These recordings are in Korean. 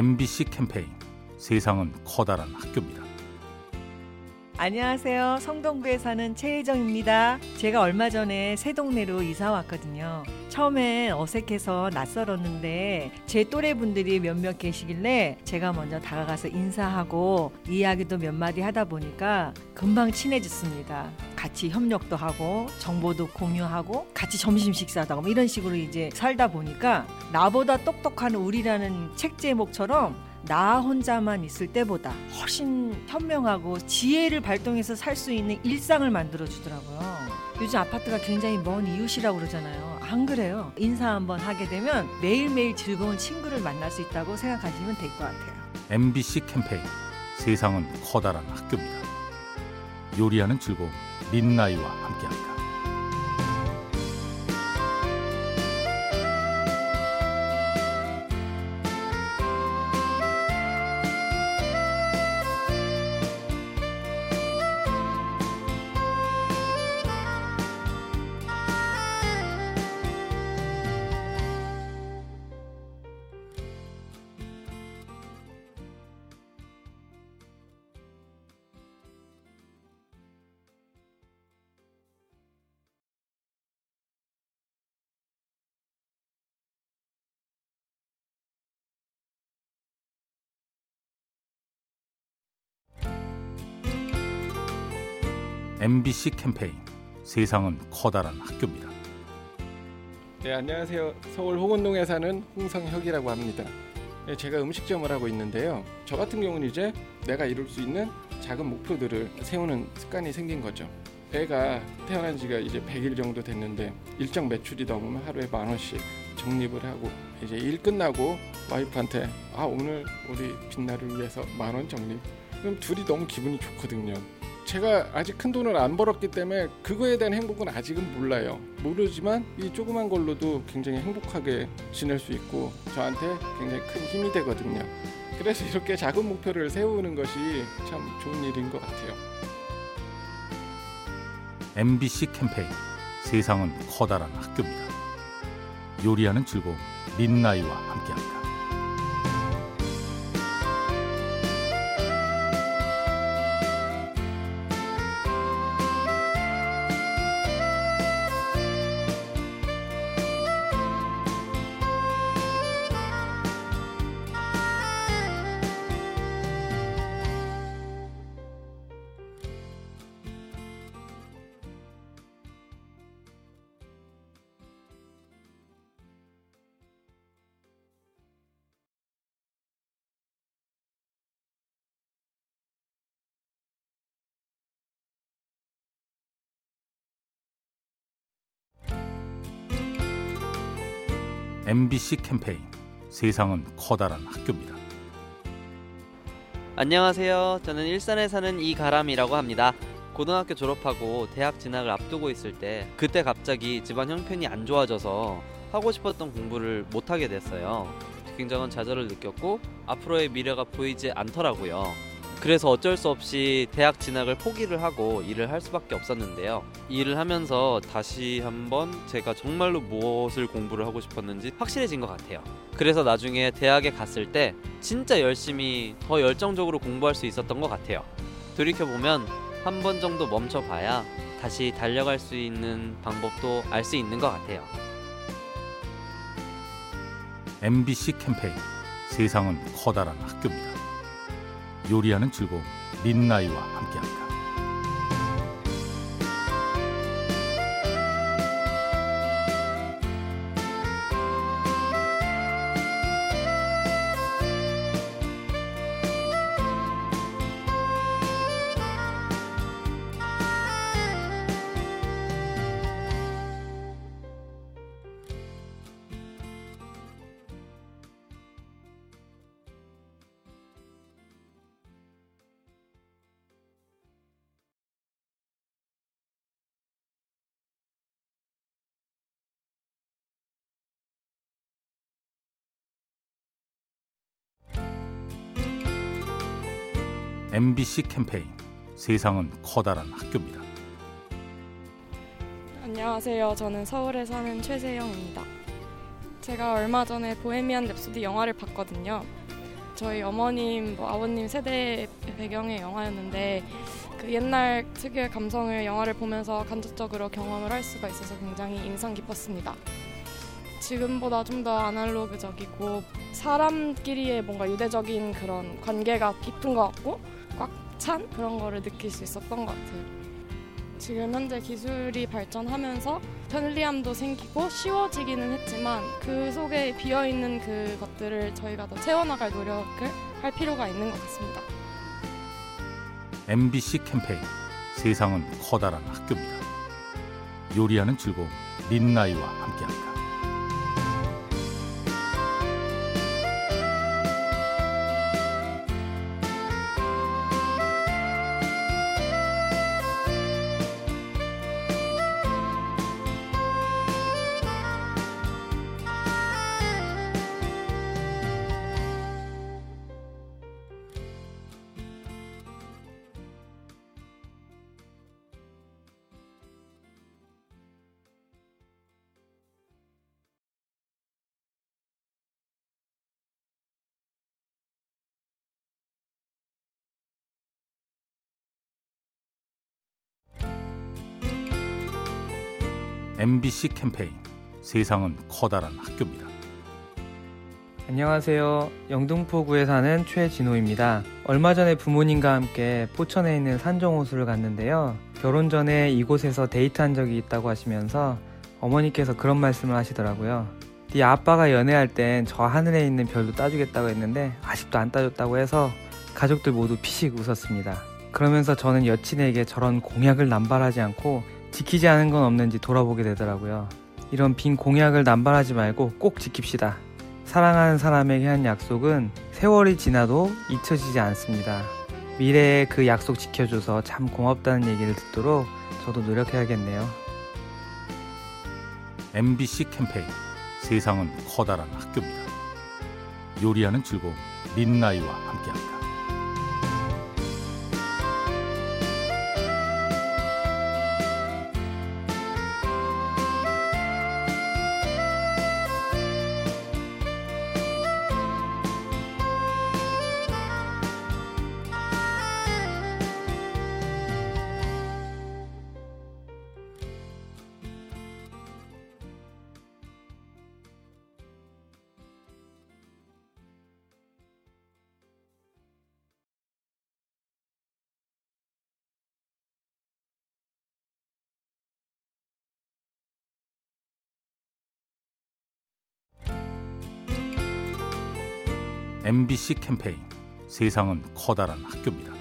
MBC 캠페인 세상은 커다란 학교입니다. 안녕하세요. 성동구에 사는 최혜정입니다. 제가 얼마 전에 새 동네로 이사 왔거든요. 처음엔 어색해서 낯설었는데 제 또래 분들이 몇몇 계시길래 제가 먼저 다가가서 인사하고 이야기도 몇 마디 하다 보니까 금방 친해졌습니다. 같이 협력도 하고 정보도 공유하고 같이 점심 식사도 하고 뭐 이런 식으로 이제 살다 보니까 나보다 똑똑한 우리라는 책 제목처럼 나 혼자만 있을 때보다 훨씬 현명하고 지혜를 발동해서 살 수 있는 일상을 만들어 주더라고요. 요즘 아파트가 굉장히 먼 이웃이라고 그러잖아요. 안 그래요. 인사 한번 하게 되면 매일매일 즐거운 친구를 만날 수 있다고 생각하시면 될 것 같아요. MBC 캠페인 세상은 커다란 학교입니다. 요리하는 즐거움 민나이와 함께합니다. MBC 캠페인 세상은 커다란 학교입니다. 네, 안녕하세요. 서울 호건동에 사는 홍성혁이라고 합니다. 네, 제가 음식점을 하고 있는데요. 저 같은 경우는 이제 내가 이룰 수 있는 작은 목표들을 세우는 습관이 생긴 거죠. 애가 태어난 지가 이제 100일 정도 됐는데 일정 매출이 넘으면 하루에 만 원씩 적립을 하고 이제 일 끝나고 와이프한테 아 오늘 우리 빛나를 위해서 만 원 적립 그럼 둘이 너무 기분이 좋거든요. 제가 아직 큰 돈을 안 벌었기 때문에 그거에 대한 행복은 아직은 몰라요. 모르지만 이 조그만 걸로도 굉장히 행복하게 지낼 수 있고 저한테 굉장히 큰 힘이 되거든요. 그래서 이렇게 작은 목표를 세우는 것이 참 좋은 일인 것 같아요. MBC 캠페인 세상은 커다란 학교입니다. 요리하는 즐거움 민나이와 함께합니다. MBC 캠페인 세상은 커다란 학교입니다. 안녕하세요. 저는 일산에 사는 이가람이라고 합니다. 고등학교 졸업하고 대학 진학을 앞두고 있을 때 그때 갑자기 집안 형편이 안 좋아져서 하고 싶었던 공부를 못 하게 됐어요. 굉장한 좌절을 느꼈고 앞으로의 미래가 보이지 않더라고요. 그래서 어쩔 수 없이 대학 진학을 포기를 하고 일을 할 수밖에 없었는데요. 일을 하면서 다시 한번 제가 정말로 무엇을 공부를 하고 싶었는지 확실해진 것 같아요. 그래서 나중에 대학에 갔을 때 진짜 열심히 더 열정적으로 공부할 수 있었던 것 같아요. 돌이켜보면 한 번 정도 멈춰봐야 다시 달려갈 수 있는 방법도 알 수 있는 것 같아요. MBC 캠페인 세상은 커다란 학교입니다. 요리하는 즐거움 민나이와 함께합니다. MBC 캠페인 세상은 커다란 학교입니다. 안녕하세요. 저는 서울에 사는 최세영입니다. 제가 얼마 전에 보헤미안 랩소디 영화를 봤거든요. 저희 어머님, 뭐 아버님 세대 배경의 영화였는데 그 옛날 특유의 감성을 영화를 보면서 간접적으로 경험을 할 수가 있어서 굉장히 인상 깊었습니다. 지금보다 좀 더 아날로그적이고 사람끼리의 뭔가 유대적인 그런 관계가 깊은 것 같고 꽉 찬 그런 거를 느낄 수 있었던 것 같아요. 지금 현재 기술이 발전하면서 편리함도 생기고 쉬워지기는 했지만 그 속에 비어 있는 그 것들을 저희가 더 채워나갈 노력을 할 필요가 있는 것 같습니다. MBC 캠페인 세상은 커다란 학교입니다. 요리하는 즐거움 린나이와 함께합니다. MBC 캠페인 세상은 커다란 학교입니다. 안녕하세요. 영등포구에 사는 최진호입니다. 얼마 전에 부모님과 함께 포천에 있는 산정호수를 갔는데요. 결혼 전에 이곳에서 데이트한 적이 있다고 하시면서 어머니께서 그런 말씀을 하시더라고요. 네 아빠가 연애할 땐 저 하늘에 있는 별도 따주겠다고 했는데 아직도 안 따줬다고 해서 가족들 모두 피식 웃었습니다. 그러면서 저는 여친에게 저런 공약을 남발하지 않고 지키지 않은 건 없는지 돌아보게 되더라고요. 이런 빈 공약을 남발하지 말고 꼭 지킵시다. 사랑하는 사람에게 한 약속은 세월이 지나도 잊혀지지 않습니다. 미래에 그 약속 지켜줘서 참 고맙다는 얘기를 듣도록 저도 노력해야겠네요. MBC 캠페인 세상은 커다란 학교입니다. 요리하는 즐거움 린나이와 함께합니다. MBC 캠페인 세상은 커다란 학교입니다.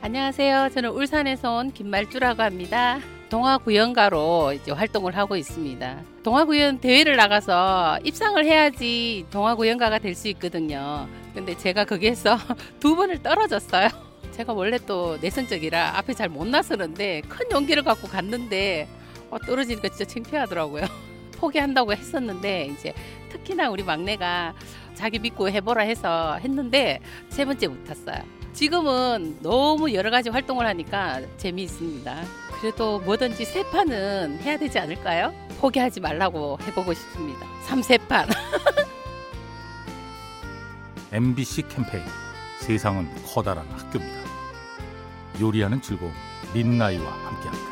안녕하세요. 저는 울산에서 온 김말주라고 합니다. 동화구연가로 이제 활동을 하고 있습니다. 동화구연 대회를 나가서 입상을 해야지 동화구연가가 될 수 있거든요. 근데 제가 거기에서 두 번을 떨어졌어요. 제가 원래 또 내성적이라 앞에 잘 못 나서는데 큰 용기를 갖고 갔는데 어, 떨어지니까 진짜 창피하더라고요. 포기한다고 했었는데 이제 특히나 우리 막내가 자기 믿고 해보라 해서 했는데 세 번째 붙었어요. 지금은 너무 여러 가지 활동을 하니까 재미있습니다. 그래도 뭐든지 세 판은 해야 되지 않을까요? 포기하지 말라고 해보고 싶습니다. 3세판. MBC 캠페인 세상은 커다란 학교입니다. 요리하는 즐거움 린나이와 함께합니다.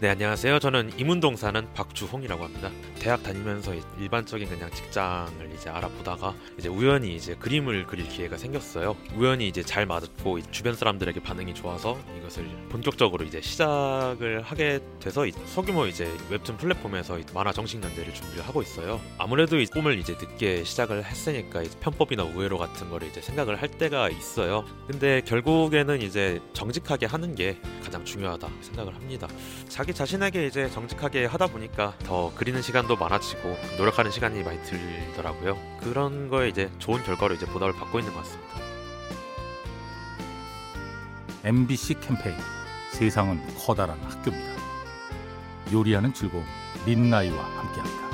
네 안녕하세요. 저는 이문동 사는 박주홍이라고 합니다. 대학 다니면서 일반적인 그냥 직장을 이제 알아보다가 이제 우연히 이제 그림을 그릴 기회가 생겼어요. 우연히 이제 잘 맞고 주변 사람들에게 반응이 좋아서 이것을 본격적으로 이제 시작을 하게 돼서 소규모 이제 웹툰 플랫폼에서 만화 정식 연대를 준비를 하고 있어요. 아무래도 이 꿈을 이제 늦게 시작을 했으니까 편법이나 우회로 같은 거를 이제 생각을 할 때가 있어요. 근데 결국에는 이제 정직하게 하는 게 가장 중요하다 생각을 합니다. 자기 자신에게 이제 정직하게 하다 보니까 더 그리는 시간도 많아지고 노력하는 시간이 많이 들더라고요. 그런 거에 이제 좋은 결과로 이제 보답을 받고 있는 것 같습니다. MBC 캠페인 세상은 커다란 학교입니다. 요리하는 즐거움 민나이와 함께합니다.